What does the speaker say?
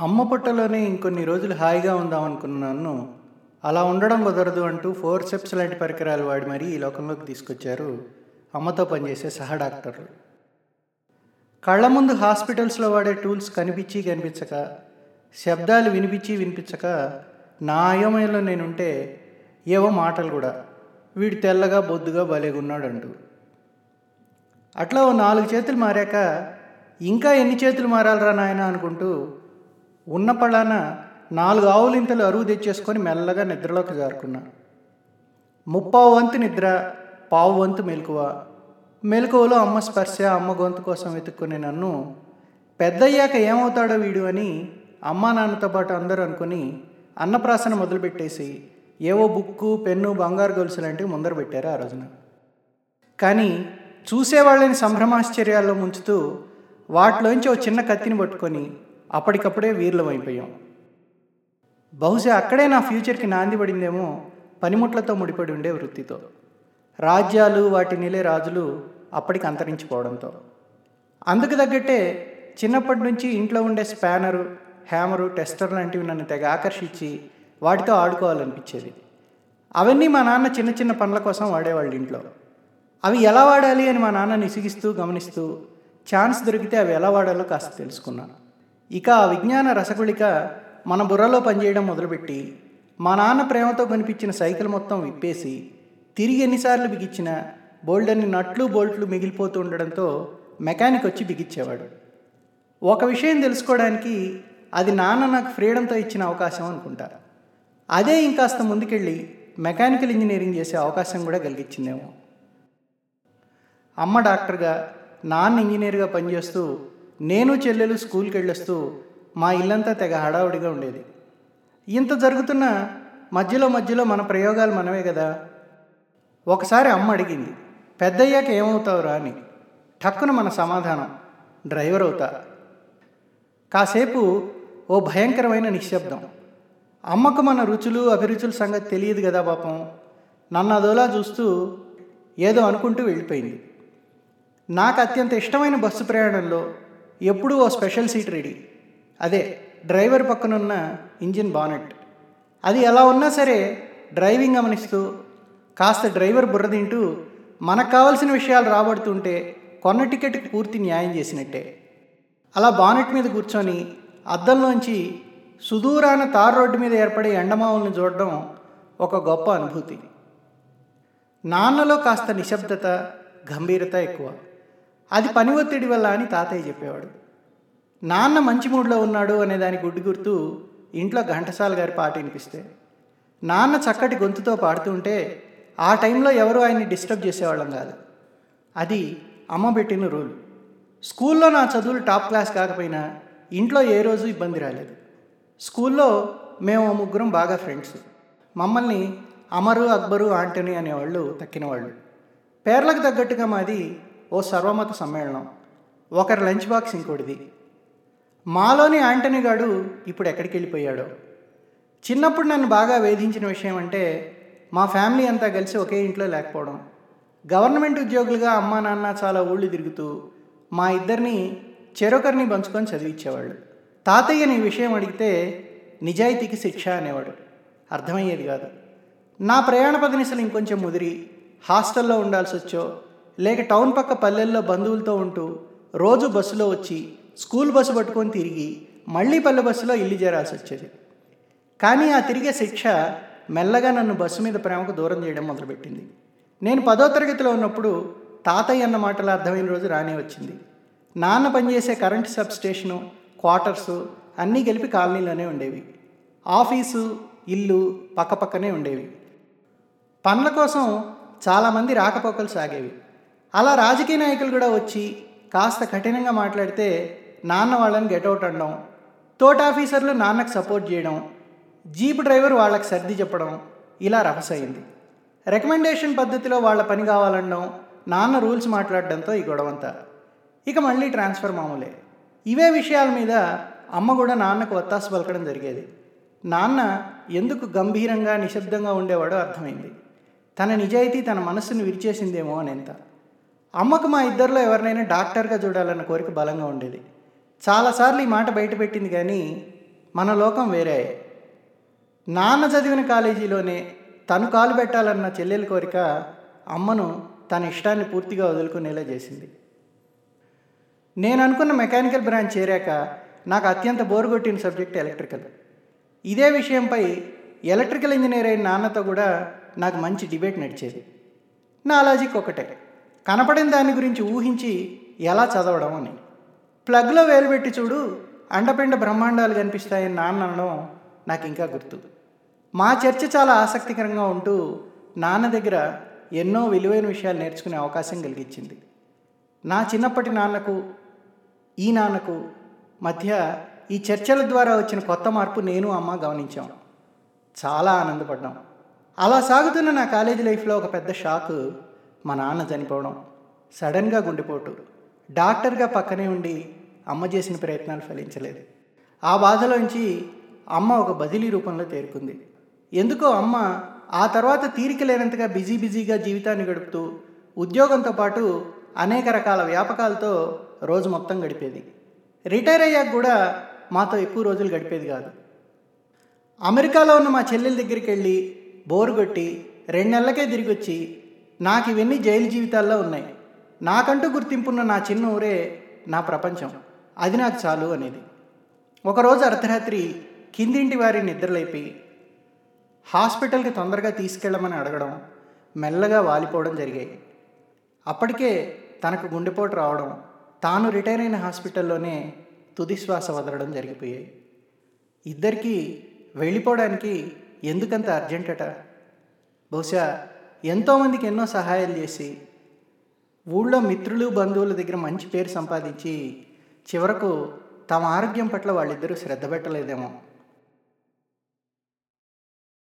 అమ్మ పుట్టలోనే ఇంకొన్ని రోజులు హాయిగా ఉందాం అనుకున్నాను. అలా ఉండడం కుదరదు అంటూ ఫోర్ సెప్స్ లాంటి పరికరాలు వాడి మరీ ఈ లోకంలోకి తీసుకొచ్చారు అమ్మతో పనిచేసే సహ డాక్టర్లు. కళ్ళ ముందు హాస్పిటల్స్లో వాడే టూల్స్ కనిపించి కనిపించక శబ్దాలు వినిపించి వినిపించక నా అయోమయంలో నేనుంటే ఏవో మాటలు కూడా వీడు తెల్లగా బొద్దుగా బలేగున్నాడు అంటూ అట్లా ఓ నాలుగు చేతులు మారాక ఇంకా ఎన్ని చేతులు మారాలరా నాయన అనుకుంటూ ఉన్న పళాన నాలుగు ఆవులింతలు అరువు తెచ్చేసుకొని మెల్లగా నిద్రలోకి జారుకున్నా. ముప్పావు వంతు నిద్ర పావు వంతు మెలకువ. మెలకువలో అమ్మ స్పర్శ అమ్మ గొంతు కోసం వెతుక్కునే నన్ను పెద్దయ్యాక ఏమవుతాడో వీడు అని అమ్మా నాన్నతో పాటు అందరూ అనుకుని అన్నప్రాసన మొదలుపెట్టేసి ఏవో బుక్కు పెన్ను బంగారు గొలుసు లాంటివి ముందర పెట్టారు ఆ రోజున. కానీ చూసేవాళ్ళని సంభ్రమాశ్చర్యాల్లో ముంచుతూ వాటిలోంచి ఓ చిన్న కత్తిని పట్టుకొని అప్పటికప్పుడే వీర్లమైపోయాం బహుశా అక్కడే నా ఫ్యూచర్కి నాంది పడిందేమో పనిముట్లతో ముడిపడి ఉండే వృత్తితో. రాజ్యాలు వాటి నిలే రాజులు అప్పటికి అంతరించిపోవడంతో. అందుకు తగ్గట్టే చిన్నప్పటి నుంచి ఇంట్లో ఉండే స్పానరు హ్యామరు టెస్టర్ లాంటివి నన్ను తెగ ఆకర్షించి వాటితో ఆడుకోవాలనిపించేది. అవన్నీ మా నాన్న చిన్న చిన్న పనుల కోసం వాడేవాళ్ళు ఇంట్లో. అవి ఎలా వాడాలి అని మా నాన్న నిసిగిస్తూ గమనిస్తూ ఛాన్స్ దొరికితే అవి ఎలా వాడాలో కాస్త తెలుసుకున్నాను. ఇక ఆ విజ్ఞాన రసగుళిక మన బుర్రలో పనిచేయడం మొదలుపెట్టి మా నాన్న ప్రేమతో కనిపించిన సైకిల్ మొత్తం విప్పేసి తిరిగి ఎన్నిసార్లు బిగించినా బోల్డన్ని నట్లు బోల్ట్లు మిగిలిపోతూ ఉండడంతో మెకానిక్ వచ్చి బిగించేవాడు. ఒక విషయం తెలుసుకోవడానికి అది నాన్న నాకు ఫ్రీడంతో ఇచ్చిన అవకాశం అనుకుంటా. అదే ఇంకాస్త ముందుకెళ్ళి మెకానికల్ ఇంజనీరింగ్ చేసే అవకాశం కూడా కలిగించిందేమో అమ్మ డాక్టర్గా నాన్న ఇంజనీర్గా పనిచేస్తూ నేను చెల్లెలు స్కూల్కి వెళ్ళొస్తూ మా ఇల్లంతా తెగ హడావుడిగా ఉండేది. ఇంత జరుగుతున్న మధ్యలో మధ్యలో మన ప్రయోగాలు మనమే కదా. ఒకసారి అమ్మ అడిగింది పెద్దయ్యాక ఏమవుతావురా? అని. ఠక్కున మన సమాధానం డ్రైవర్ అవుతా. కాసేపు ఓ భయంకరమైన నిశ్శబ్దం. అమ్మకు మన రుచులు అభిరుచుల సంగతి తెలియదు కదా పాపం. నన్ను అదోలా చూస్తూ ఏదో అనుకుంటూ వెళ్ళిపోయింది. నాకు అత్యంత ఇష్టమైన బస్సు ప్రయాణంలో ఎప్పుడూ ఓ స్పెషల్ సీట్ రెడీ. అదే డ్రైవర్ పక్కనున్న ఇంజిన్ బానెట్. అది ఎలా ఉన్నా సరే డ్రైవింగ్ గమనిస్తూ కాస్త డ్రైవర్ బుర్ర తింటూ మనకు కావాల్సిన విషయాలు రాబడుతుంటే కొన్న టికెట్కి పూర్తి న్యాయం చేసినట్టే. అలా బానెట్ మీద కూర్చొని అద్దంలోంచి సుదూరాన తార్ రోడ్డు మీద ఏర్పడే ఎండమావుల్ని చూడడం ఒక గొప్ప అనుభూతి. నాన్నలో కాస్త నిశ్శబ్దత గంభీరత ఎక్కువ. అది పని ఒత్తిడి వల్ల అని తాతయ్య చెప్పేవాడు. నాన్న మంచి మూడ్లో ఉన్నాడు అనే దాని గుడ్డు గుర్తు ఇంట్లో ఘంటసాల గారి పాట వినిపిస్తే నాన్న చక్కటి గొంతుతో పాడుతుంటే ఆ టైంలో ఎవరు ఆయన్ని డిస్టర్బ్ చేసేవాళ్ళం కాదు. అది అమ్మ పెట్టిన రూల్. స్కూల్లో నా చదువులు టాప్ క్లాస్ కాకపోయినా ఇంట్లో ఏ రోజు ఇబ్బంది రాలేదు. స్కూల్లో మేము ముగ్గురం బాగా ఫ్రెండ్స్. మమ్మల్ని అమరు అక్బరు ఆంటనీ అనేవాళ్ళు తక్కినవాళ్ళు. పేర్లకు తగ్గట్టుగా మాది ఓ సర్వమత సమ్మేళనం. ఒకరి లంచ్ బాక్స్ ఇంకోటిది. మాలోని ఆంటనీ గాడు ఇప్పుడు ఎక్కడికి వెళ్ళిపోయాడో చిన్నప్పుడు నన్ను బాగా వేధించిన విషయం అంటే మా ఫ్యామిలీ అంతా కలిసి ఒకే ఇంట్లో లేకపోవడం. గవర్నమెంట్ ఉద్యోగులుగా అమ్మా నాన్న చాలా ఊళ్ళు తిరుగుతూ మా ఇద్దరిని చెరొకరిని పంచుకొని చదివించేవాళ్ళు తాతయ్యని విషయం అడిగితే నిజాయితీకి శిక్ష అనేవాడు. అర్థమయ్యేది కాదు. నా ప్రయాణ పదనిసలు ఇంకొంచెం ముదిరి హాస్టల్లో ఉండాల్సి వచ్చో లేక టౌన్ పక్క పల్లెల్లో బంధువులతో ఉంటూ రోజు బస్సులో వచ్చి స్కూల్ బస్సు పట్టుకొని తిరిగి మళ్ళీ పల్లె బస్సులో ఇల్లు చేరాల్సి వచ్చేది. కానీ ఆ తిరిగే శిక్ష మెల్లగా నన్ను బస్సు మీద ప్రేమకు దూరం చేయడం మొదలుపెట్టింది. నేను పదో తరగతిలో ఉన్నప్పుడు తాతయ్య అన్న మాటలు అర్థమైన రోజు రానే వచ్చింది. నాన్న పనిచేసే కరెంట్ సబ్ స్టేషను క్వార్టర్సు అన్నీ కలిపి కాలనీలోనే ఉండేవి. ఆఫీసు ఇల్లు పక్కపక్కనే ఉండేవి. పనుల కోసం చాలామంది రాకపోకలు సాగేవి. అలా రాజకీయ నాయకులు కూడా వచ్చి కాస్త కఠినంగా మాట్లాడితే నాన్న వాళ్ళని గెటౌట్ అనడం తోట ఆఫీసర్లు నాన్నకు సపోర్ట్ చేయడం జీప్ డ్రైవర్ వాళ్ళకి సర్ది చెప్పడం ఇలా రభసయింది రికమెండేషన్ పద్ధతిలో వాళ్ళ పని కావాలనడం నాన్న రూల్స్ మాట్లాడడంతో ఈ గొడవంతా. ఇక మళ్ళీ ట్రాన్స్ఫర్ మామూలే. ఇవే విషయాల మీద అమ్మ కూడా నాన్నకు ఒత్తాసు పలకడం జరిగేది. నాన్న ఎందుకు గంభీరంగా నిశ్శబ్దంగా ఉండేవాడో అర్థమైంది. తన నిజాయితీ తన మనస్సును విరిచేసిందేమో అని అమ్మకు మా ఇద్దరిలో ఎవరినైనా డాక్టర్గా చూడాలన్న కోరిక బలంగా ఉండేది. చాలాసార్లు ఈ మాట బయటపెట్టింది కానీ మన లోకం వేరే. నాన్న చదివిన కాలేజీలోనే తను కాలు పెట్టాలన్న చెల్లెల కోరిక అమ్మను తన ఇష్టాన్ని పూర్తిగా వదులుకునేలా చేసింది. నేను అనుకున్న మెకానికల్ బ్రాంచ్ చేరాక నాకు అత్యంత బోరు కొట్టిన సబ్జెక్ట్ ఎలక్ట్రికల్. ఇదే విషయంపై ఎలక్ట్రికల్ ఇంజనీర్ అయిన నాన్నతో కూడా నాకు మంచి డిబేట్ నడిచేది. నా లాజిక్ ఒకటే కనపడిన దాని గురించి ఊహించి ఎలా చదవడం అని. ప్లగ్లో వేలుపెట్టి చూడు అండపిండ బ్రహ్మాండాలు కనిపిస్తాయని నాన్న అనడం నాకు ఇంకా గుర్తు. మా చర్చ చాలా ఆసక్తికరంగా ఉంటూ నాన్న దగ్గర ఎన్నో విలువైన విషయాలు నేర్చుకునే అవకాశం కలిగించింది నా చిన్నప్పటి నాన్నకు ఈ నాన్నకు మధ్య ఈ చర్చల ద్వారా వచ్చిన కొత్త మార్పు నేను అమ్మ గమనించాం. చాలా ఆనందపడ్డాం. అలా సాగుతున్న నా కాలేజీ లైఫ్లో ఒక పెద్ద షాక్ మా నాన్న చనిపోవడం. సడన్గా గుండెపోటు. డాక్టర్గా పక్కనే ఉండి అమ్మ చేసిన ప్రయత్నాలు ఫలించలేదు. ఆ బాధలోంచి అమ్మ ఒక బదిలీ రూపంలో తేరుకుంది. ఎందుకో అమ్మ ఆ తర్వాత తీరిక లేనంతగా బిజీ బిజీగా జీవితాన్ని గడుపుతూ ఉద్యోగంతో పాటు అనేక రకాల వ్యాపకాలతో రోజు మొత్తం గడిపేది. రిటైర్ అయ్యాక కూడా మాతో ఎక్కువ రోజులు గడిపేది కాదు. అమెరికాలో ఉన్న మా చెల్లెల దగ్గరికి వెళ్ళి బోరు కొట్టి రెండు నెలలకే తిరిగి వచ్చి నాకు ఇవన్నీ జైలు జీవితాల్లో ఉన్నాయి. నాకంటూ గుర్తింపున్న నా చిన్న ఊరే నా ప్రపంచం. అది నాకు చాలు అనేది. ఒకరోజు అర్ధరాత్రి కిందింటి వారి నిద్రలేపి హాస్పిటల్కి తొందరగా తీసుకెళ్ళమని అడగడం మెల్లగా వాలిపోవడం జరిగాయి. అప్పటికే తనకు గుండెపోటు రావడం తాను రిటైర్ అయిన హాస్పిటల్లోనే తుదిశ్వాస వదలడం జరిగిపోయాయి. ఇద్దరికీ వెళ్ళిపోవడానికి ఎందుకంత అర్జెంటట? బహుశా ఎంతోమందికి ఎన్నో సహాయాలు చేసి ఊళ్ళో మిత్రులు బంధువుల దగ్గర మంచి పేరు సంపాదించి చివరకు తమ ఆరోగ్యం పట్ల వాళ్ళిద్దరూ శ్రద్ధ పెట్టలేదేమో.